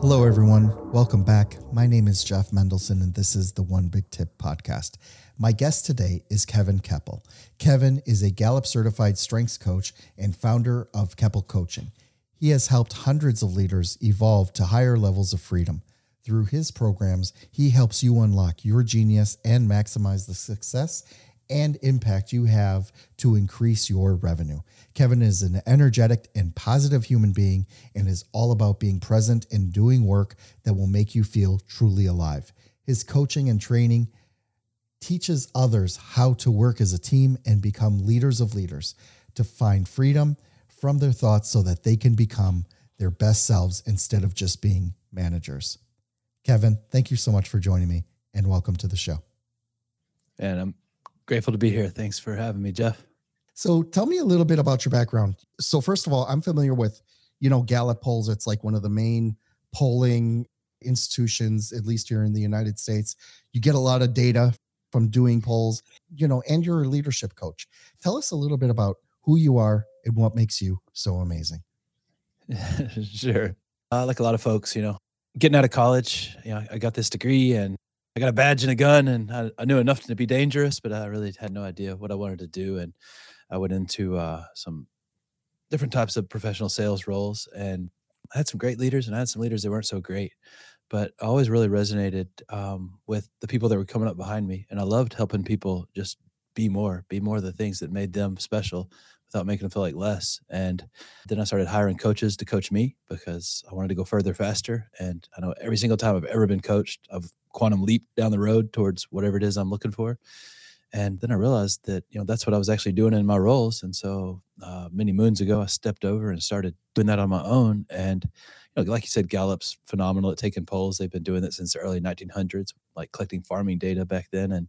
Hello, everyone. Welcome back. My name is Jeff Mendelson, and this is the One Big Tip podcast. My guest today is Kevin Kepple. Kevin is a Gallup certified strengths coach and founder of Kepple Coaching. He has helped hundreds of leaders evolve to higher levels of freedom. Through his programs, he helps you unlock your genius and maximize the success and impact you have to increase your revenue. Kevin is an energetic and positive human being and is all about being present and doing work that will make you feel truly alive. His coaching and training teaches others how to work as a team and become leaders of leaders, to find freedom from their thoughts so that they can become their best selves instead of just being managers. Kevin, thank you so much for joining me and welcome to the show. And I'm Grateful to be here. Thanks for having me, Jeff. So tell me a little bit about your background. So first of all, I'm familiar with, you know, Gallup polls. It's like one of the main polling institutions, at least here in the United States. You get a lot of data from doing polls, you know, and you're a leadership coach. Tell us a little bit about who you are and what makes you so amazing. sure. Uh, like a lot of folks, you know, getting out of college, you know, I got this degree and I got a badge and a gun, and I, I, knew enough to be dangerous, but I really had no idea what I wanted to do. And I went into uh, some different types of professional sales roles, and I had some great leaders, and I had some leaders that weren't so great. But I always really resonated um, with the people that were coming up behind me, and I loved helping people just be more, be more of the things that made them special without making them feel like less. And then I started hiring coaches to coach me because I wanted to go further faster. And I know every single time I've ever been coached, I've quantum leap down the road towards whatever it is I'm looking for. And then I realized that you know that's what I was actually doing in my roles. And so uh, many moons ago, I stepped over and started doing that on my own. And you know, like you said, Gallup's phenomenal at taking polls. They've been doing that since the early 1900s, like collecting farming data back then. And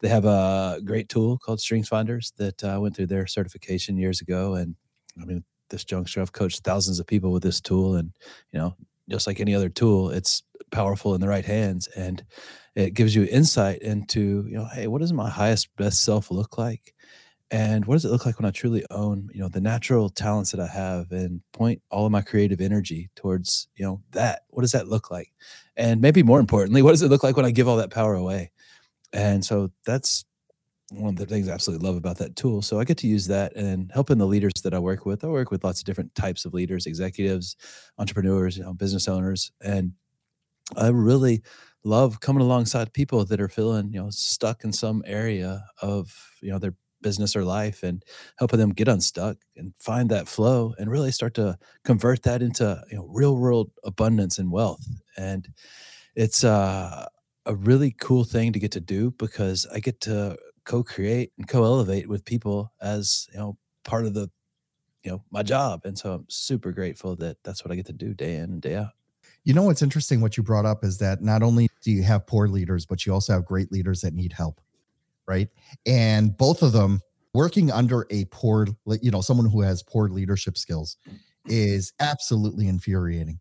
they have a great tool called StrengthsFinders that uh, went through their certification years ago. And I mean, this juncture, I've coached thousands of people with this tool, and you know, just like any other tool, it's powerful in the right hands and it gives you insight into you know hey what does my highest best self look like and what does it look like when i truly own you know the natural talents that i have and point all of my creative energy towards you know that what does that look like and maybe more importantly what does it look like when i give all that power away and so that's one of the things I absolutely love about that tool. So I get to use that and helping the leaders that I work with. I work with lots of different types of leaders, executives, entrepreneurs, you know, business owners, and I really love coming alongside people that are feeling, you know, stuck in some area of, you know, their business or life and helping them get unstuck and find that flow and really start to convert that into, you know, real world abundance and wealth. And it's uh, a really cool thing to get to do because I get to co-create and co-elevate with people as, you know, part of the you know my job and so i'm super grateful that that's what i get to do day in and day out you know what's interesting? What you brought up is that not only do you have poor leaders, but you also have great leaders that need help, right? And both of them working under a poor, you know, someone who has poor leadership skills is absolutely infuriating,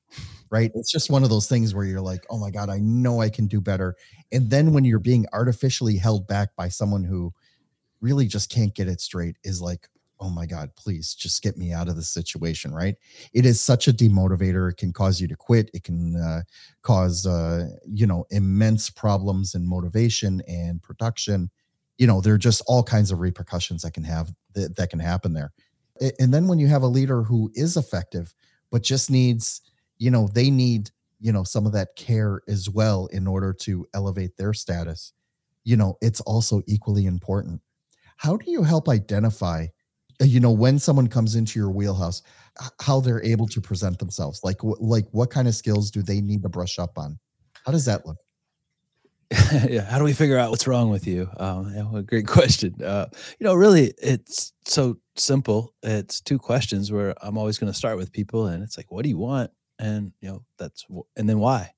right? It's just one of those things where you're like, oh my God, I know I can do better. And then when you're being artificially held back by someone who really just can't get it straight, is like, oh my God, please just get me out of this situation, right? It is such a demotivator. It can cause you to quit. It can uh, cause, uh, you know, immense problems in motivation and production. You know, there are just all kinds of repercussions that can have that, that can happen there. And then when you have a leader who is effective, but just needs, you know, they need, you know, some of that care as well in order to elevate their status, you know, it's also equally important how do you help identify you know when someone comes into your wheelhouse how they're able to present themselves like like what kind of skills do they need to brush up on? How does that look? Yeah how do we figure out what's wrong with you? Um yeah, a great question. Uh you know really it's so simple. It's two questions where i'm always going to start with people and it's like what do you want? And you know that's and then why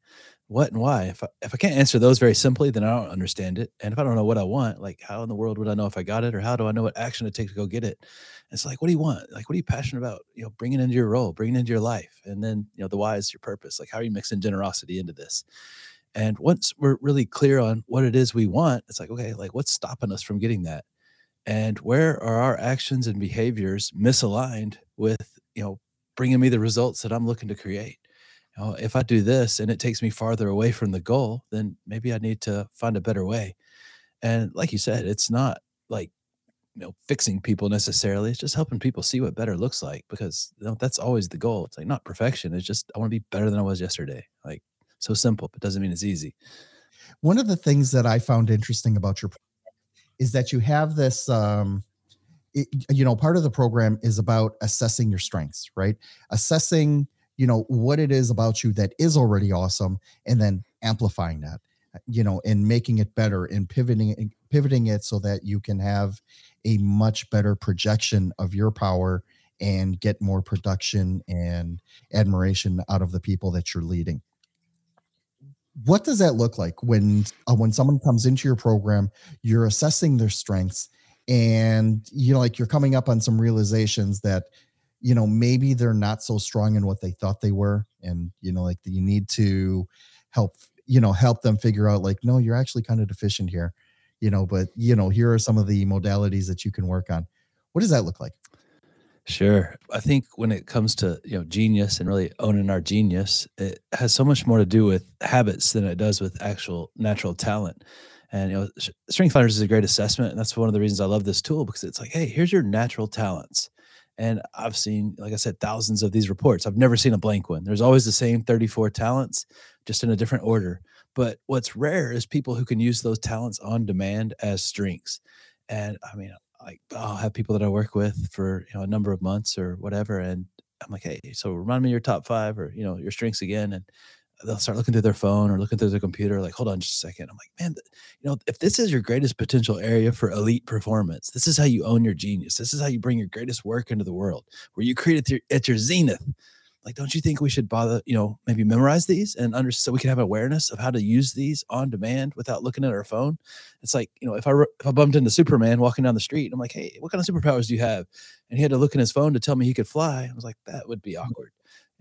what and why? If I, if I can't answer those very simply then i don't understand it. And if i don't know what i want like how in the world would i know if i got it? Or how do i know what action to take to go get it? It's like what do you want? Like what are you passionate about? You know bringing into your role bringing into your life. And then you know the why is your purpose. Like how are you mixing generosity into this? And once we're really clear on what it is we want, it's like, okay, like what's stopping us from getting that? And where are our actions and behaviors misaligned with, you know, bringing me the results that I'm looking to create? Know, if I do this and it takes me farther away from the goal, then maybe I need to find a better way. And like you said, it's not like, you know, fixing people necessarily. It's just helping people see what better looks like because you know, that's always the goal. It's like not perfection. It's just I want to be better than I was yesterday. Like so simple, but doesn't mean it's easy. One of the things that I found interesting about your is that you have this um it, you know part of the program is about assessing your strengths right assessing you know what it is about you that is already awesome and then amplifying that you know and making it better and pivoting pivoting it so that you can have a much better projection of your power and get more production and admiration out of the people that you're leading. What does that look like when uh, when someone comes into your program you're assessing their strengths and you know like you're coming up on some realizations that you know maybe they're not so strong in what they thought they were and you know like you need to help you know help them figure out like no you're actually kind of deficient here you know but you know here are some of the modalities that you can work on what does that look like Sure. I think when it comes to, you know, genius and really owning our genius, it has so much more to do with habits than it does with actual natural talent. And you know, Strength Finders is a great assessment, and that's one of the reasons I love this tool because it's like, hey, here's your natural talents. And I've seen, like I said, thousands of these reports. I've never seen a blank one. There's always the same 34 talents, just in a different order. But what's rare is people who can use those talents on demand as strengths. And I mean, like I'll have people that I work with for you know a number of months or whatever, and I'm like, hey, so remind me your top five or you know your strengths again, and they'll start looking through their phone or looking through their computer. Like, hold on just a second. I'm like, man, you know, if this is your greatest potential area for elite performance, this is how you own your genius. This is how you bring your greatest work into the world, where you create it at your zenith like don't you think we should bother you know maybe memorize these and under so we can have awareness of how to use these on demand without looking at our phone it's like you know if i if i bumped into superman walking down the street i'm like hey what kind of superpowers do you have and he had to look in his phone to tell me he could fly i was like that would be awkward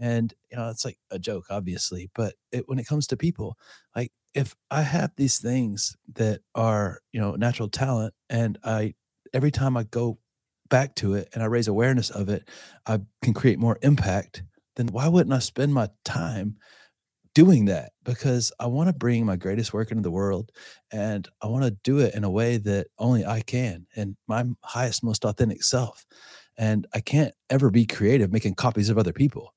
and you know it's like a joke obviously but it, when it comes to people like if i have these things that are you know natural talent and i every time i go back to it and i raise awareness of it i can create more impact then why wouldn't I spend my time doing that? Because I want to bring my greatest work into the world and I want to do it in a way that only I can and my highest, most authentic self. And I can't ever be creative making copies of other people.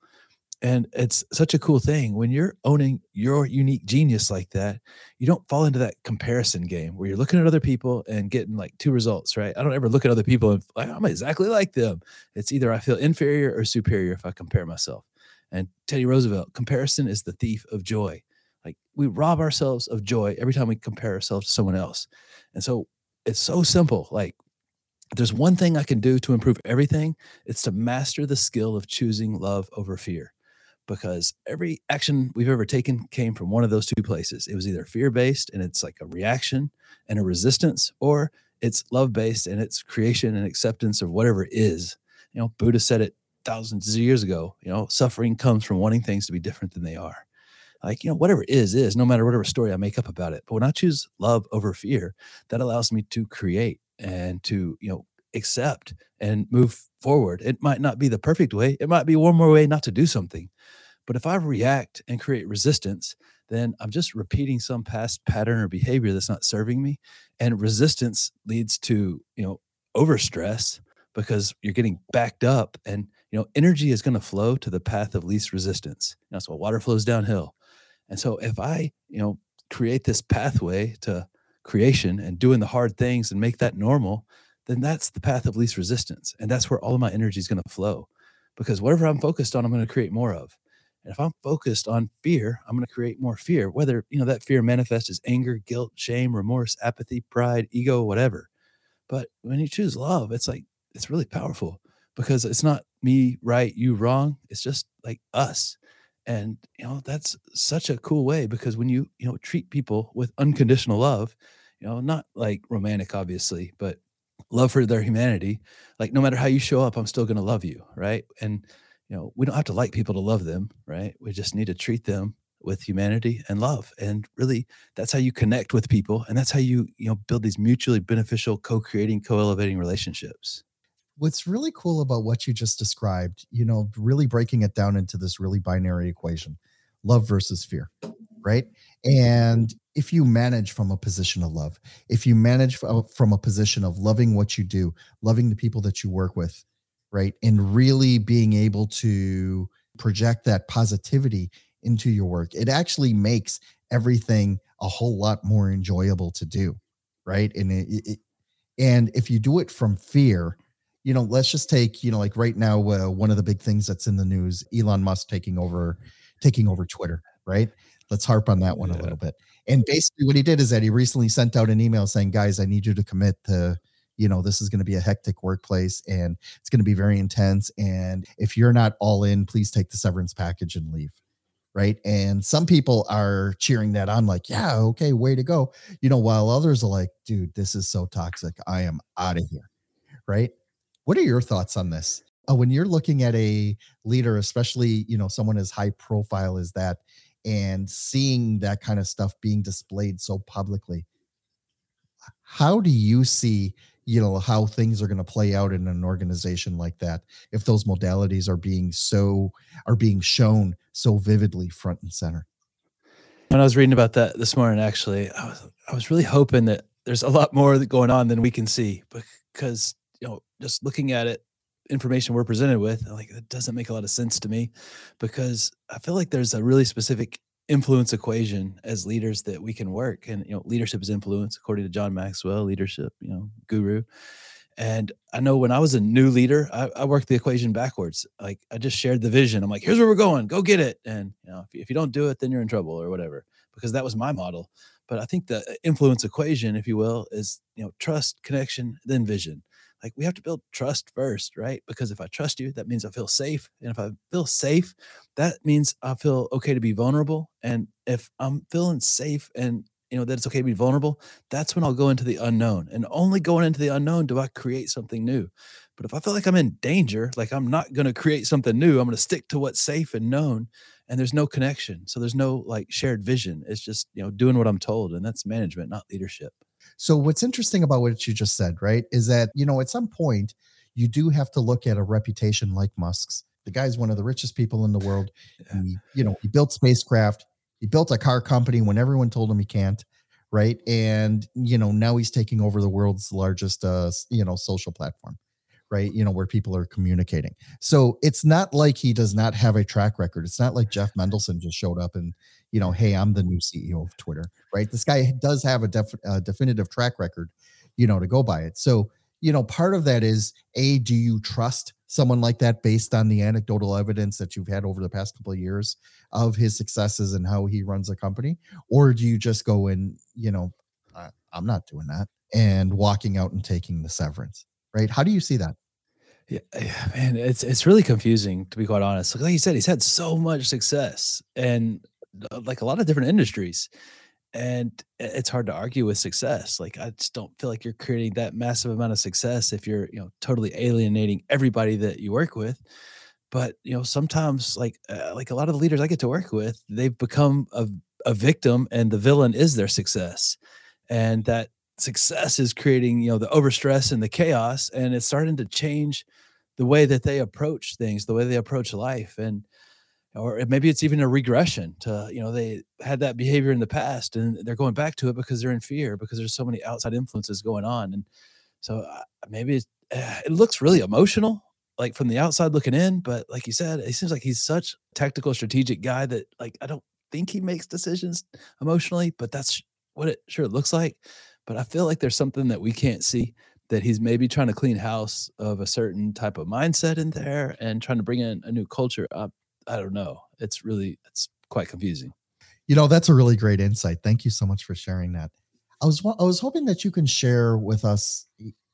And it's such a cool thing when you're owning your unique genius like that, you don't fall into that comparison game where you're looking at other people and getting like two results, right? I don't ever look at other people and like, I'm exactly like them. It's either I feel inferior or superior if I compare myself. And Teddy Roosevelt, comparison is the thief of joy. Like we rob ourselves of joy every time we compare ourselves to someone else. And so it's so simple. Like there's one thing I can do to improve everything, it's to master the skill of choosing love over fear because every action we've ever taken came from one of those two places. It was either fear based and it's like a reaction and a resistance, or it's love based and it's creation and acceptance of whatever is. You know, Buddha said it thousands of years ago. You know, suffering comes from wanting things to be different than they are. Like, you know, whatever is, is, no matter whatever story I make up about it. But when I choose love over fear, that allows me to create and to, you know, accept and move forward. It might not be the perfect way. It might be one more way not to do something. But if I react and create resistance, then I'm just repeating some past pattern or behavior that's not serving me. And resistance leads to, you know, overstress because you're getting backed up and you know energy is going to flow to the path of least resistance. That's why water flows downhill. And so if I, you know, create this pathway to creation and doing the hard things and make that normal, then that's the path of least resistance. And that's where all of my energy is going to flow because whatever I'm focused on, I'm going to create more of. And if I'm focused on fear, I'm going to create more fear, whether, you know, that fear manifests as anger, guilt, shame, remorse, apathy, pride, ego, whatever. But when you choose love, it's like, it's really powerful because it's not me right, you wrong. It's just like us. And, you know, that's such a cool way because when you, you know, treat people with unconditional love, you know, not like romantic, obviously, but love for their humanity, like no matter how you show up, I'm still going to love you. Right. And, you know, we don't have to like people to love them, right? We just need to treat them with humanity and love. And really that's how you connect with people and that's how you, you know, build these mutually beneficial, co-creating, co-elevating relationships. What's really cool about what you just described, you know, really breaking it down into this really binary equation, love versus fear, right? And if you manage from a position of love, if you manage from a position of loving what you do, loving the people that you work with, right? And really being able to project that positivity into your work, it actually makes everything a whole lot more enjoyable to do, right? And it, it and if you do it from fear, you know, let's just take, you know, like right now, uh, one of the big things that's in the news, Elon Musk taking over, taking over Twitter, right? Let's harp on that one yeah. a little bit. And basically, what he did is that he recently sent out an email saying, "Guys, I need you to commit to you know this is going to be a hectic workplace and it's going to be very intense and if you're not all in please take the severance package and leave. Right? And some people are cheering that on like yeah okay way to go. You know while others are like dude this is so toxic. I am out of here. Right? What are your thoughts on this? Uh, when you're looking at a leader especially you know someone as high profile as that and seeing that kind of stuff being displayed so publicly. How do you see you know how things are going to play out in an organization like that if those modalities are being so are being shown so vividly front and center? When i was reading about that this morning actually i was i was really hoping that there's a lot more going on than we can see because you know just looking at it information we're presented with like it doesn't make a lot of sense to me because i feel like there's a really specific influence equation as leaders that we can work and you know leadership is influence according to john maxwell leadership you know guru. And i know when i was a new leader i, I worked the equation backwards like i just shared the vision. I'm like here's where we're going go get it! And you know if you, if you don't do it then you're in trouble or whatever because that was my model. But i think the uh, influence equation if you will is you know trust connection then vision like we have to build trust first, right? Because if I trust you, that means I feel safe. And if I feel safe, that means I feel okay to be vulnerable. And if I'm feeling safe and you know that it's okay to be vulnerable, that's when I'll go into the unknown. And only going into the unknown do I create something new. But if I feel like I'm in danger, like I'm not going to create something new, I'm going to stick to what's safe and known and there's no connection. So there's no like shared vision. It's just, you know, doing what I'm told and that's management, not leadership. So what's interesting about what you just said, right, is that, you know, at some point you do have to look at a reputation like Musk's. The guy's one of the richest people in the world. Yeah. He, you know, he built spacecraft. He built a car company when everyone told him he can't, right? And, you know, now he's taking over the world's largest uh, you know, social platform right? You know, where people are communicating. So it's not like he does not have a track record. It's not like Jeff Mendelson just showed up and you know, hey, I'm the new CEO of Twitter, right? This guy does have a, def- a definitive track record, you know, to go by it. So, you know, part of that is a, do you trust someone like that based on the anecdotal evidence that you've had over the past couple of years of his successes and how he runs a company, or do you just go and you know, I'm not doing that and walking out and taking the severance, right? How do you see that? Yeah, man, it's it's really confusing to be quite honest. Like you said, he's had so much success, and uh, like a lot of different industries and it's hard to argue with success like i just don't feel like you're creating that massive amount of success if you're you know totally alienating everybody that you work with but you know sometimes like uh, like a lot of the leaders i get to work with they've become a, a victim and the villain is their success and that success is creating you know the overstress and the chaos and it's starting to change the way that they approach things the way they approach life and or maybe it's even a regression to you know they had that behavior in the past and they're going back to it because they're in fear because there's so many outside influences going on and so uh, maybe uh, it looks really emotional like from the outside looking in but like you said it seems like he's such tactical strategic guy that like i don't think he makes decisions emotionally but that's what it sure looks like but i feel like there's something that we can't see that he's maybe trying to clean house of a certain type of mindset in there and trying to bring in a new culture up. I don't know. It's really it's quite confusing. You know, that's a really great insight. Thank you so much for sharing that. I was I was hoping that you can share with us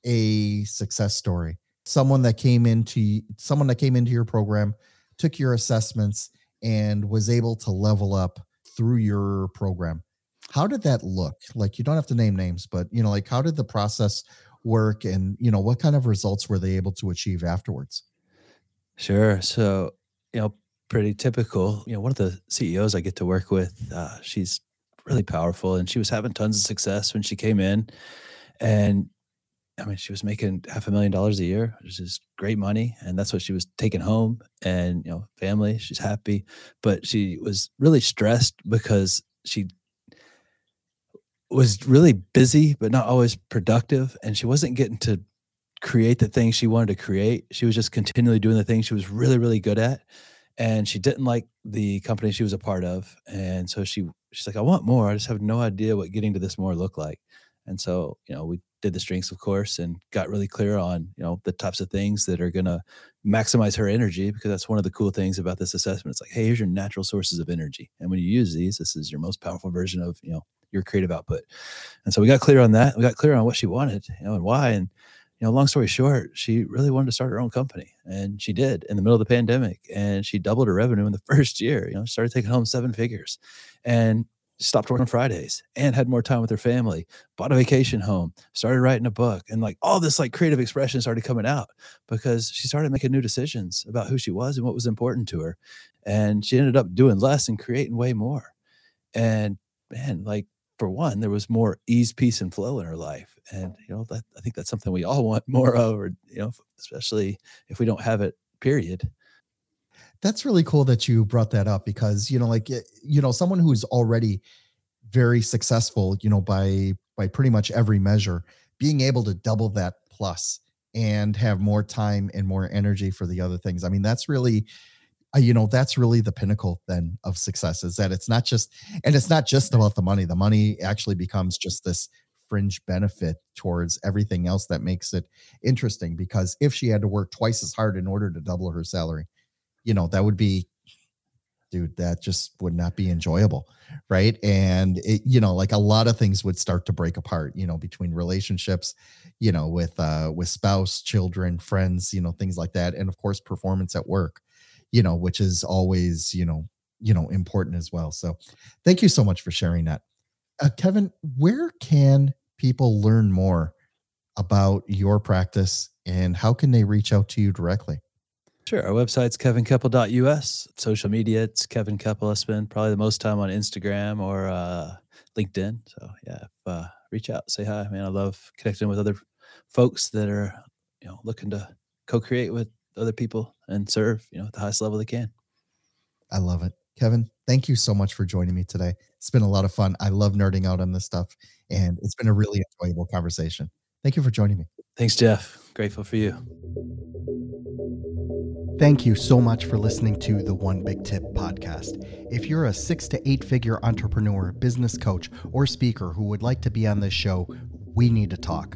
a success story. Someone that came into someone that came into your program, took your assessments and was able to level up through your program. How did that look? Like you don't have to name names, but you know, like how did the process work and you know, what kind of results were they able to achieve afterwards? Sure. So, you know, pretty typical. You know, one of the CEOs I get to work with, uh, she's really powerful and she was having tons of success when she came in. And I mean, she was making half a million dollars a year, which is great money. And that's what she was taking home and, you know, family, she's happy. But she was really stressed because she was really busy, but not always productive. And she wasn't getting to create the things she wanted to create. She was just continually doing the things she was really, really good at. And she didn't like the company she was a part of. And so she she's like, I want more. I just have no idea what getting to this more look like. And so, you know, we did the strengths, of course, and got really clear on, you know, the types of things that are going to maximize her energy because that's one of the cool things about this assessment. It's like, hey, here's your natural sources of energy. And when you use these, this is your most powerful version of, you know, your creative output. And so we got clear on that. We got clear on what she wanted, you know, and why. And, you know, long story short, she really wanted to start her own company. And she did in the middle of the pandemic. And she doubled her revenue in the first year. You know, started taking home seven figures. And stopped working on Fridays and had more time with her family, bought a vacation home, started writing a book, and like all this like creative expression started coming out because she started making new decisions about who she was and what was important to her. And she ended up doing less and creating way more. And man, like for one, there was more ease, peace, and flow in her life. And you know, that I think that's something we all want more of, or you know, especially if we don't have it, period. That's really cool that you brought that up because you know, like you know, someone who's already very successful, you know, by by pretty much every measure, being able to double that plus and have more time and more energy for the other things. I mean, that's really uh, you know that's really the pinnacle then of success is that it's not just and it's not just about the money the money actually becomes just this fringe benefit towards everything else that makes it interesting because if she had to work twice as hard in order to double her salary you know, that would be, dude, that just would not be enjoyable. Right. And it, you know, like a lot of things would start to break apart, you know, between relationships, you know, with, uh, with spouse, children, friends, you know, things like that. And of course, performance at work, you know, which is always, you know, you know, important as well. So thank you so much for sharing that. Uh, Kevin, where can people learn more about your practice and how can they reach out to you directly? Sure. Our website's kevinkepple.us. Social media, it's Kevin Kepple. I spend probably the most time on Instagram or uh, LinkedIn. So yeah, if, uh, reach out, say hi. Man, I love connecting with other folks that are, you know, looking to co-create with other people and serve, you know, at the highest level they can. I love it. Kevin, thank you so much for joining me today. It's been a lot of fun. I love nerding out on this stuff, and it's been a really enjoyable conversation. Thank you for joining me. Thanks, Jeff. Grateful for you. Thank you so much for listening to the One Big Tip podcast. If you're a six to eight figure entrepreneur, business coach, or speaker who would like to be on this show, we need to talk.